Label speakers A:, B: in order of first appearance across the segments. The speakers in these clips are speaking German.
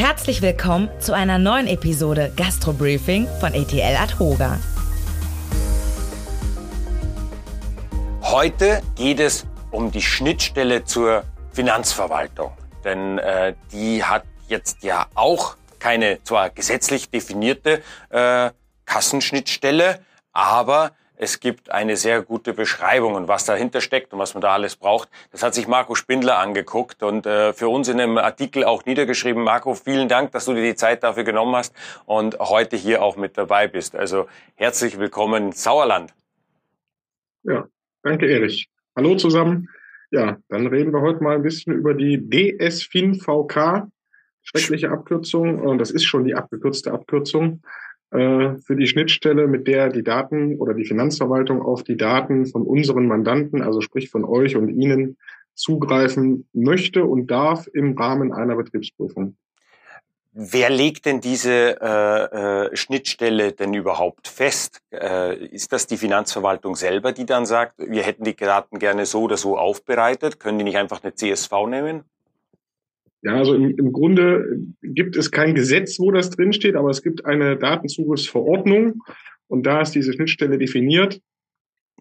A: Herzlich willkommen zu einer neuen Episode Gastro Briefing von ETL Adhoga.
B: Heute geht es um die Schnittstelle zur Finanzverwaltung, denn äh, die hat jetzt ja auch keine zwar gesetzlich definierte äh, Kassenschnittstelle, aber es gibt eine sehr gute Beschreibung und was dahinter steckt und was man da alles braucht. Das hat sich Marco Spindler angeguckt und äh, für uns in einem Artikel auch niedergeschrieben. Marco, vielen Dank, dass du dir die Zeit dafür genommen hast und heute hier auch mit dabei bist. Also herzlich willkommen in Sauerland.
C: Ja, danke Erich. Hallo zusammen. Ja, dann reden wir heute mal ein bisschen über die DSFIN-VK, schreckliche Abkürzung, und das ist schon die abgekürzte Abkürzung äh, für die Schnittstelle, mit der die Daten oder die Finanzverwaltung auf die Daten von unseren Mandanten, also sprich von euch und Ihnen, zugreifen möchte und darf im Rahmen einer Betriebsprüfung.
B: Wer legt denn diese äh, äh, Schnittstelle denn überhaupt fest? Äh, ist das die Finanzverwaltung selber, die dann sagt, wir hätten die Daten gerne so oder so aufbereitet? Können die nicht einfach eine CSV nehmen?
C: Ja, also im, im Grunde gibt es kein Gesetz, wo das drinsteht, aber es gibt eine Datenzugriffsverordnung und da ist diese Schnittstelle definiert.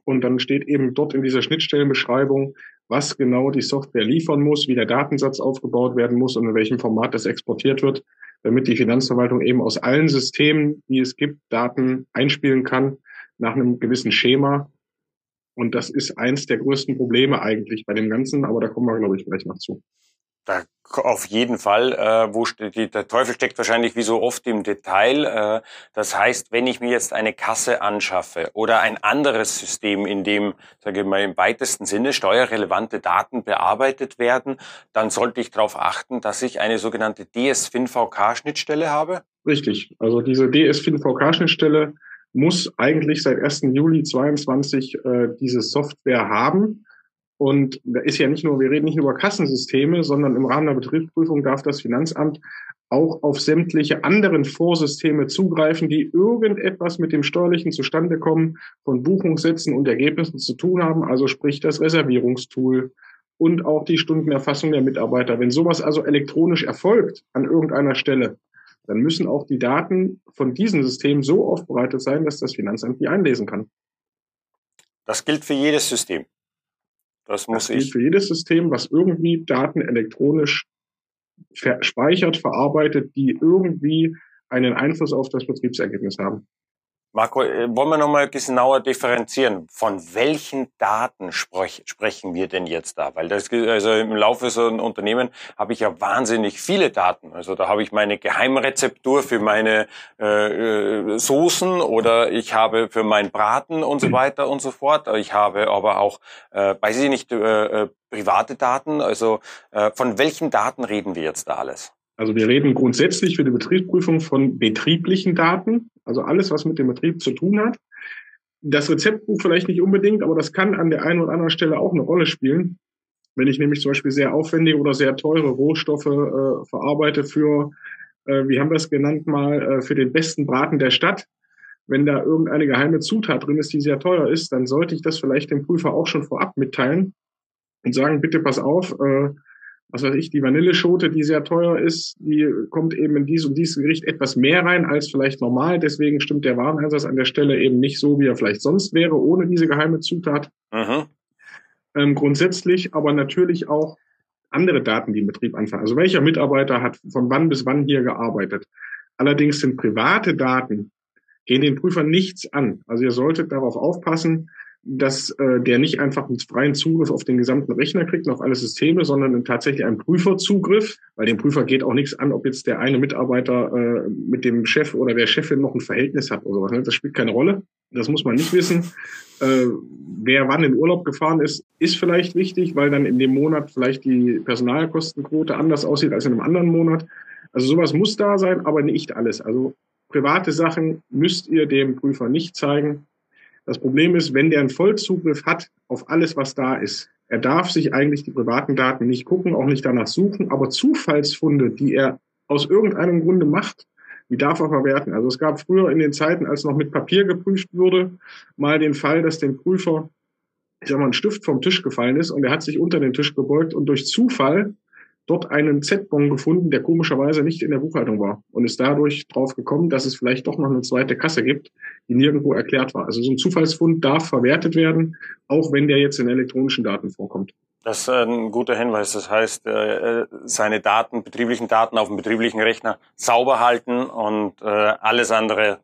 C: Und dann steht eben dort in dieser Schnittstellenbeschreibung, was genau die Software liefern muss, wie der Datensatz aufgebaut werden muss und in welchem Format das exportiert wird, damit die Finanzverwaltung eben aus allen Systemen, die es gibt, Daten einspielen kann nach einem gewissen Schema. Und das ist eins der größten Probleme eigentlich bei dem Ganzen, aber da kommen wir, glaube ich, gleich noch zu.
B: Da auf jeden Fall. Äh, wo steht, der Teufel steckt wahrscheinlich wie so oft im Detail. Äh, das heißt, wenn ich mir jetzt eine Kasse anschaffe oder ein anderes System, in dem, sage ich mal, im weitesten Sinne steuerrelevante Daten bearbeitet werden, dann sollte ich darauf achten, dass ich eine sogenannte DSFIN-VK-Schnittstelle habe?
C: Richtig. Also diese DSFIN-VK-Schnittstelle muss eigentlich seit 1. Juli 22 äh, diese Software haben. Und da ist ja nicht nur, wir reden nicht nur über Kassensysteme, sondern im Rahmen der Betriebsprüfung darf das Finanzamt auch auf sämtliche anderen Vorsysteme zugreifen, die irgendetwas mit dem steuerlichen Zustandekommen von Buchungssätzen und Ergebnissen zu tun haben, also sprich das Reservierungstool und auch die Stundenerfassung der Mitarbeiter. Wenn sowas also elektronisch erfolgt an irgendeiner Stelle, dann müssen auch die Daten von diesen Systemen so aufbereitet sein, dass das Finanzamt die einlesen kann.
B: Das gilt für jedes System.
C: Das muss das ich. Für jedes System, was irgendwie Daten elektronisch speichert, verarbeitet, die irgendwie einen Einfluss auf das Betriebsergebnis haben.
B: Marco, äh, wollen wir nochmal genauer differenzieren? Von welchen Daten sprech, sprechen wir denn jetzt da? Weil das, also im Laufe so ein Unternehmen habe ich ja wahnsinnig viele Daten. Also da habe ich meine Geheimrezeptur für meine äh, äh Soßen oder ich habe für mein Braten und so weiter und so fort. Ich habe aber auch, äh, weiß ich nicht, äh, äh, private Daten. Also äh, von welchen Daten reden wir jetzt da alles?
C: Also wir reden grundsätzlich für die Betriebsprüfung von betrieblichen Daten, also alles, was mit dem Betrieb zu tun hat. Das Rezeptbuch vielleicht nicht unbedingt, aber das kann an der einen oder anderen Stelle auch eine Rolle spielen. Wenn ich nämlich zum Beispiel sehr aufwendige oder sehr teure Rohstoffe äh, verarbeite für, äh, wie haben wir es genannt mal, äh, für den besten Braten der Stadt, wenn da irgendeine geheime Zutat drin ist, die sehr teuer ist, dann sollte ich das vielleicht dem Prüfer auch schon vorab mitteilen und sagen, bitte pass auf, äh, was weiß ich, die Vanilleschote, die sehr teuer ist, die kommt eben in dies und dieses Gericht etwas mehr rein als vielleicht normal. Deswegen stimmt der Wareneinsatz an der Stelle eben nicht so, wie er vielleicht sonst wäre, ohne diese geheime Zutat. Ähm, grundsätzlich aber natürlich auch andere Daten, die im Betrieb anfallen. Also welcher Mitarbeiter hat von wann bis wann hier gearbeitet. Allerdings sind private Daten, gehen den Prüfern nichts an. Also ihr solltet darauf aufpassen, dass äh, der nicht einfach einen freien Zugriff auf den gesamten Rechner kriegt und auf alle Systeme, sondern tatsächlich einen Prüferzugriff, weil dem Prüfer geht auch nichts an, ob jetzt der eine Mitarbeiter äh, mit dem Chef oder der Chefin noch ein Verhältnis hat oder sowas. Ne? Das spielt keine Rolle. Das muss man nicht wissen. Äh, wer wann in Urlaub gefahren ist, ist vielleicht wichtig, weil dann in dem Monat vielleicht die Personalkostenquote anders aussieht als in einem anderen Monat. Also sowas muss da sein, aber nicht alles. Also private Sachen müsst ihr dem Prüfer nicht zeigen das Problem ist, wenn der einen Vollzugriff hat auf alles, was da ist, er darf sich eigentlich die privaten Daten nicht gucken, auch nicht danach suchen, aber Zufallsfunde, die er aus irgendeinem Grunde macht, die darf er verwerten. Also es gab früher in den Zeiten, als noch mit Papier geprüft wurde, mal den Fall, dass dem Prüfer, ich sag mal, ein Stift vom Tisch gefallen ist und er hat sich unter den Tisch gebeugt und durch Zufall dort einen Z-Bon gefunden, der komischerweise nicht in der Buchhaltung war und ist dadurch drauf gekommen, dass es vielleicht doch noch eine zweite Kasse gibt, die nirgendwo erklärt war. Also so ein Zufallsfund darf verwertet werden, auch wenn der jetzt in elektronischen Daten vorkommt.
B: Das ist ein guter Hinweis. Das heißt, äh, seine Daten, betrieblichen Daten auf dem betrieblichen Rechner sauber halten und äh, alles andere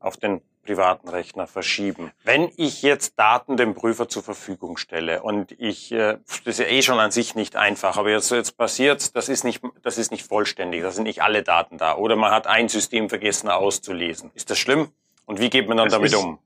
B: auf den privaten Rechner verschieben. Wenn ich jetzt Daten dem Prüfer zur Verfügung stelle und ich, äh, das ist ja eh schon an sich nicht einfach, aber jetzt, jetzt passiert, das ist nicht, das ist nicht vollständig, da sind nicht alle Daten da oder man hat ein System vergessen auszulesen. Ist das schlimm? Und wie geht man dann das damit um?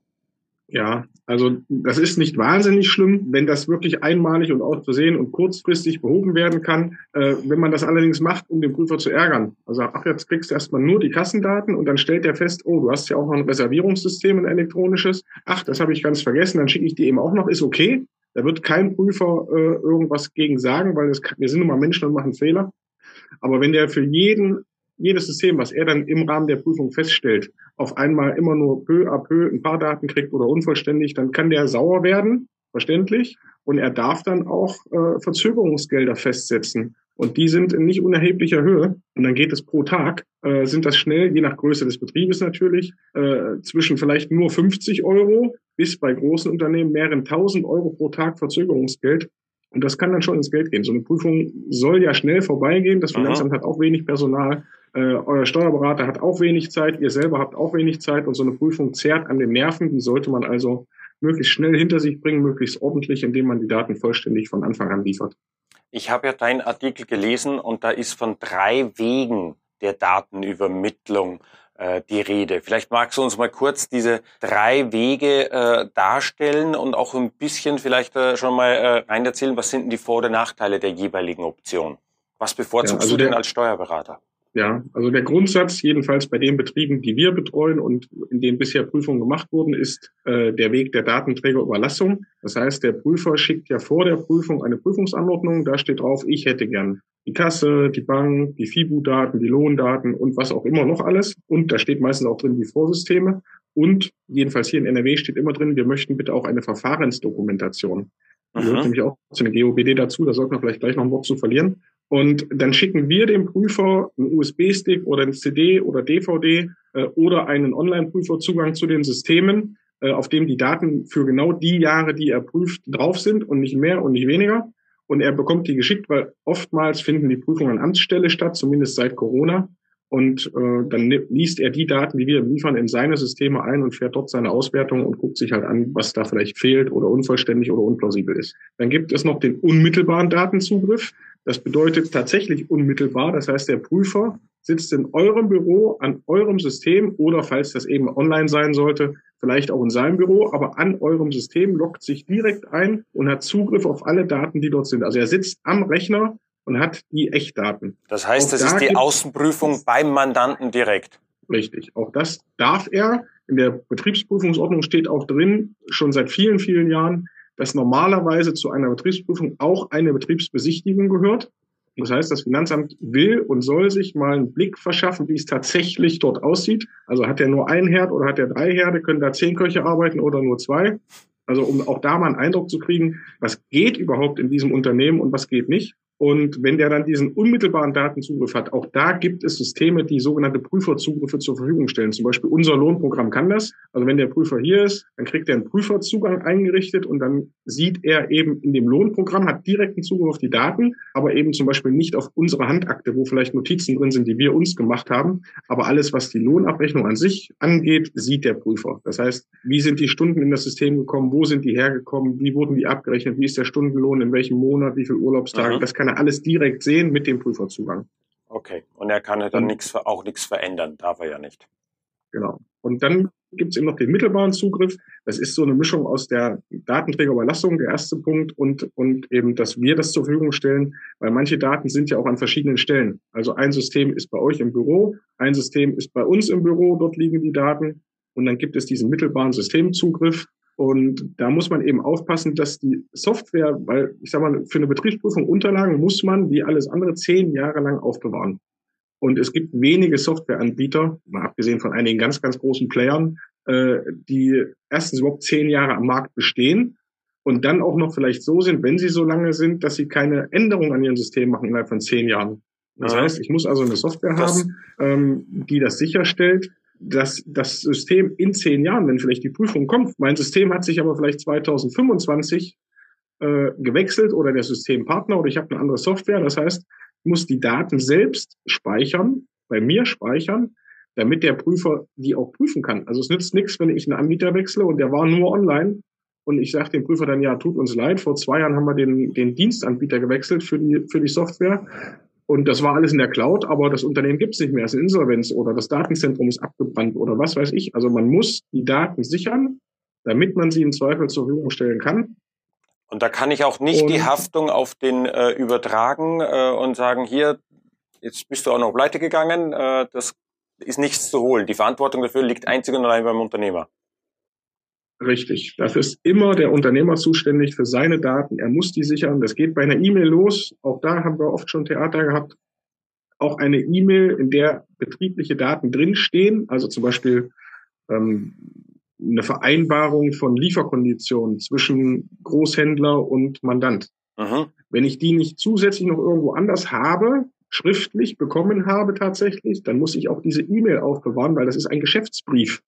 C: Ja, also das ist nicht wahnsinnig schlimm, wenn das wirklich einmalig und aus Versehen und kurzfristig behoben werden kann. Äh, wenn man das allerdings macht, um den Prüfer zu ärgern. Also ach, jetzt kriegst du erstmal nur die Kassendaten und dann stellt er fest, oh, du hast ja auch noch ein Reservierungssystem, ein elektronisches. Ach, das habe ich ganz vergessen, dann schicke ich die eben auch noch, ist okay. Da wird kein Prüfer äh, irgendwas gegen sagen, weil das, wir sind nun mal Menschen und machen Fehler. Aber wenn der für jeden jedes System, was er dann im Rahmen der Prüfung feststellt, auf einmal immer nur peu à peu ein paar Daten kriegt oder unvollständig, dann kann der sauer werden, verständlich. Und er darf dann auch äh, Verzögerungsgelder festsetzen. Und die sind in nicht unerheblicher Höhe. Und dann geht es pro Tag, äh, sind das schnell, je nach Größe des Betriebes natürlich, äh, zwischen vielleicht nur 50 Euro bis bei großen Unternehmen mehreren tausend Euro pro Tag Verzögerungsgeld. Und das kann dann schon ins Geld gehen. So eine Prüfung soll ja schnell vorbeigehen. Das Finanzamt Aha. hat auch wenig Personal. Äh, euer Steuerberater hat auch wenig Zeit. Ihr selber habt auch wenig Zeit. Und so eine Prüfung zehrt an den Nerven. Die sollte man also möglichst schnell hinter sich bringen, möglichst ordentlich, indem man die Daten vollständig von Anfang an liefert.
B: Ich habe ja deinen Artikel gelesen und da ist von drei Wegen der Datenübermittlung äh, die Rede. Vielleicht magst du uns mal kurz diese drei Wege äh, darstellen und auch ein bisschen vielleicht äh, schon mal äh, rein erzählen, was sind denn die Vor- oder Nachteile der jeweiligen Option? Was bevorzugst ja, also du denn als Steuerberater?
C: Ja, also der Grundsatz, jedenfalls bei den Betrieben, die wir betreuen und in denen bisher Prüfungen gemacht wurden, ist äh, der Weg der Datenträgerüberlassung. Das heißt, der Prüfer schickt ja vor der Prüfung eine Prüfungsanordnung, da steht drauf, ich hätte gern die Kasse, die Bank, die FIBU-Daten, die Lohndaten und was auch immer noch alles. Und da steht meistens auch drin die Vorsysteme. Und jedenfalls hier in NRW steht immer drin, wir möchten bitte auch eine Verfahrensdokumentation. Da gehört nämlich auch zu einer GOBD dazu, da sollten wir vielleicht gleich noch ein Wort zu verlieren. Und dann schicken wir dem Prüfer einen USB-Stick oder einen CD oder DVD äh, oder einen Online-Prüfer Zugang zu den Systemen, äh, auf dem die Daten für genau die Jahre, die er prüft, drauf sind und nicht mehr und nicht weniger und er bekommt die geschickt, weil oftmals finden die Prüfungen an Amtsstelle statt, zumindest seit Corona. Und äh, dann liest er die Daten, die wir liefern, in seine Systeme ein und fährt dort seine Auswertung und guckt sich halt an, was da vielleicht fehlt oder unvollständig oder unplausibel ist. Dann gibt es noch den unmittelbaren Datenzugriff. Das bedeutet tatsächlich unmittelbar. Das heißt, der Prüfer sitzt in eurem Büro an eurem System oder falls das eben online sein sollte, vielleicht auch in seinem Büro, aber an eurem System lockt sich direkt ein und hat Zugriff auf alle Daten, die dort sind. Also er sitzt am Rechner und hat die Echtdaten.
B: Das heißt, auch das da ist die Außenprüfung beim Mandanten direkt.
C: Richtig. Auch das darf er. In der Betriebsprüfungsordnung steht auch drin, schon seit vielen, vielen Jahren, dass normalerweise zu einer Betriebsprüfung auch eine Betriebsbesichtigung gehört. Das heißt, das Finanzamt will und soll sich mal einen Blick verschaffen, wie es tatsächlich dort aussieht. Also hat er nur ein Herd oder hat er drei Herde, können da zehn Köche arbeiten oder nur zwei? Also um auch da mal einen Eindruck zu kriegen, was geht überhaupt in diesem Unternehmen und was geht nicht. Und wenn der dann diesen unmittelbaren Datenzugriff hat, auch da gibt es Systeme, die sogenannte Prüferzugriffe zur Verfügung stellen. Zum Beispiel unser Lohnprogramm kann das. Also wenn der Prüfer hier ist, dann kriegt er einen Prüferzugang eingerichtet und dann sieht er eben in dem Lohnprogramm, hat direkten Zugriff auf die Daten, aber eben zum Beispiel nicht auf unsere Handakte, wo vielleicht Notizen drin sind, die wir uns gemacht haben. Aber alles, was die Lohnabrechnung an sich angeht, sieht der Prüfer. Das heißt, wie sind die Stunden in das System gekommen? Wo sind die hergekommen? Wie wurden die abgerechnet? Wie ist der Stundenlohn? In welchem Monat? Wie viele Urlaubstage? Das kann er alles direkt sehen mit dem Prüferzugang.
B: Okay, und er kann ja dann nichts, auch nichts verändern, darf er ja nicht.
C: Genau. Und dann gibt es eben noch den mittelbaren Zugriff. Das ist so eine Mischung aus der Datenträgerüberlassung, der erste Punkt, und, und eben, dass wir das zur Verfügung stellen, weil manche Daten sind ja auch an verschiedenen Stellen. Also ein System ist bei euch im Büro, ein System ist bei uns im Büro, dort liegen die Daten. Und dann gibt es diesen mittelbaren Systemzugriff, und da muss man eben aufpassen, dass die Software, weil ich sage mal, für eine Betriebsprüfung Unterlagen muss man wie alles andere zehn Jahre lang aufbewahren. Und es gibt wenige Softwareanbieter, mal abgesehen von einigen ganz, ganz großen Playern, äh, die erstens überhaupt zehn Jahre am Markt bestehen und dann auch noch vielleicht so sind, wenn sie so lange sind, dass sie keine Änderungen an ihrem System machen innerhalb von zehn Jahren. Das heißt, ich muss also eine Software das haben, ähm, die das sicherstellt, dass das System in zehn Jahren, wenn vielleicht die Prüfung kommt, mein System hat sich aber vielleicht 2025 äh, gewechselt oder der Systempartner oder ich habe eine andere Software. Das heißt, ich muss die Daten selbst speichern, bei mir speichern, damit der Prüfer die auch prüfen kann. Also es nützt nichts, wenn ich einen Anbieter wechsle und der war nur online und ich sage dem Prüfer dann, ja, tut uns leid, vor zwei Jahren haben wir den, den Dienstanbieter gewechselt für die, für die Software. Und das war alles in der Cloud, aber das Unternehmen gibt es nicht mehr, es ist Insolvenz oder das Datenzentrum ist abgebrannt oder was weiß ich. Also man muss die Daten sichern, damit man sie im Zweifel zur Verfügung stellen kann.
B: Und da kann ich auch nicht und, die Haftung auf den äh, übertragen äh, und sagen, hier, jetzt bist du auch noch pleite gegangen, äh, das ist nichts zu holen. Die Verantwortung dafür liegt einzig und allein beim Unternehmer.
C: Richtig. Dafür ist immer der Unternehmer zuständig für seine Daten. Er muss die sichern. Das geht bei einer E-Mail los. Auch da haben wir oft schon Theater gehabt. Auch eine E-Mail, in der betriebliche Daten drinstehen, also zum Beispiel ähm, eine Vereinbarung von Lieferkonditionen zwischen Großhändler und Mandant. Mhm. Wenn ich die nicht zusätzlich noch irgendwo anders habe, schriftlich bekommen habe tatsächlich, dann muss ich auch diese E-Mail aufbewahren, weil das ist ein Geschäftsbrief.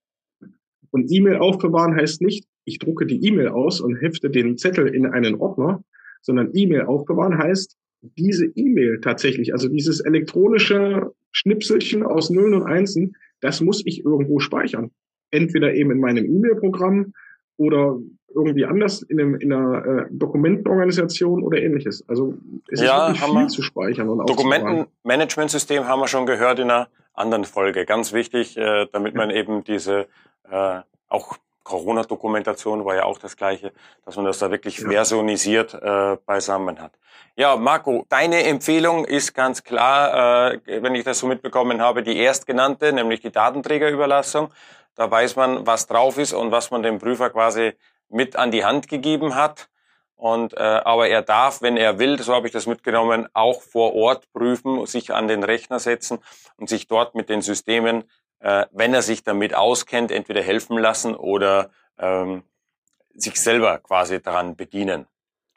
C: Und E-Mail aufbewahren heißt nicht, ich drucke die E-Mail aus und hefte den Zettel in einen Ordner, sondern E-Mail aufbewahren heißt, diese E-Mail tatsächlich, also dieses elektronische Schnipselchen aus Nullen und Einsen, das muss ich irgendwo speichern. Entweder eben in meinem E-Mail-Programm oder irgendwie anders in, einem, in einer äh, Dokumentenorganisation oder ähnliches. Also es ja, ist wirklich viel zu speichern und
B: Dokumentenmanagementsystem haben wir schon gehört in einer anderen Folge. Ganz wichtig, äh, damit man eben diese äh, auch Corona-Dokumentation war ja auch das Gleiche, dass man das da wirklich ja. versionisiert äh, beisammen hat. Ja, Marco, deine Empfehlung ist ganz klar, äh, wenn ich das so mitbekommen habe, die erstgenannte, nämlich die Datenträgerüberlassung. Da weiß man, was drauf ist und was man dem Prüfer quasi mit an die Hand gegeben hat. Und äh, aber er darf, wenn er will, so habe ich das mitgenommen, auch vor Ort prüfen, sich an den Rechner setzen und sich dort mit den Systemen äh, wenn er sich damit auskennt, entweder helfen lassen oder ähm, sich selber quasi daran bedienen.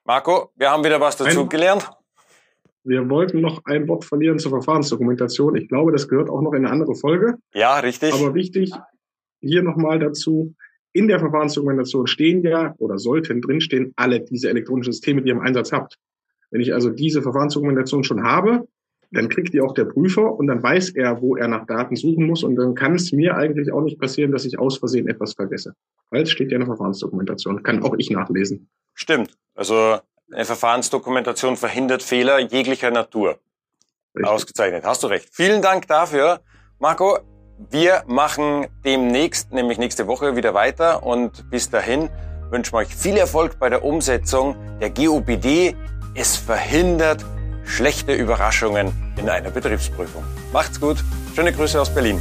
B: Marco, wir haben wieder was dazu ein, gelernt.
C: Wir wollten noch ein Wort verlieren zur Verfahrensdokumentation. Ich glaube, das gehört auch noch in eine andere Folge.
B: Ja, richtig.
C: Aber wichtig, hier nochmal dazu, in der Verfahrensdokumentation stehen ja oder sollten drinstehen alle diese elektronischen Systeme, die ihr im Einsatz habt. Wenn ich also diese Verfahrensdokumentation schon habe, dann kriegt die auch der Prüfer und dann weiß er, wo er nach Daten suchen muss und dann kann es mir eigentlich auch nicht passieren, dass ich aus Versehen etwas vergesse. Weil es steht ja in der Verfahrensdokumentation, kann auch ich nachlesen.
B: Stimmt. Also eine Verfahrensdokumentation verhindert Fehler jeglicher Natur. Richtig. Ausgezeichnet, hast du recht. Vielen Dank dafür. Marco, wir machen demnächst, nämlich nächste Woche, wieder weiter und bis dahin wünschen wir euch viel Erfolg bei der Umsetzung der GOPD. Es verhindert schlechte Überraschungen in einer Betriebsprüfung. Macht's gut. Schöne Grüße aus Berlin.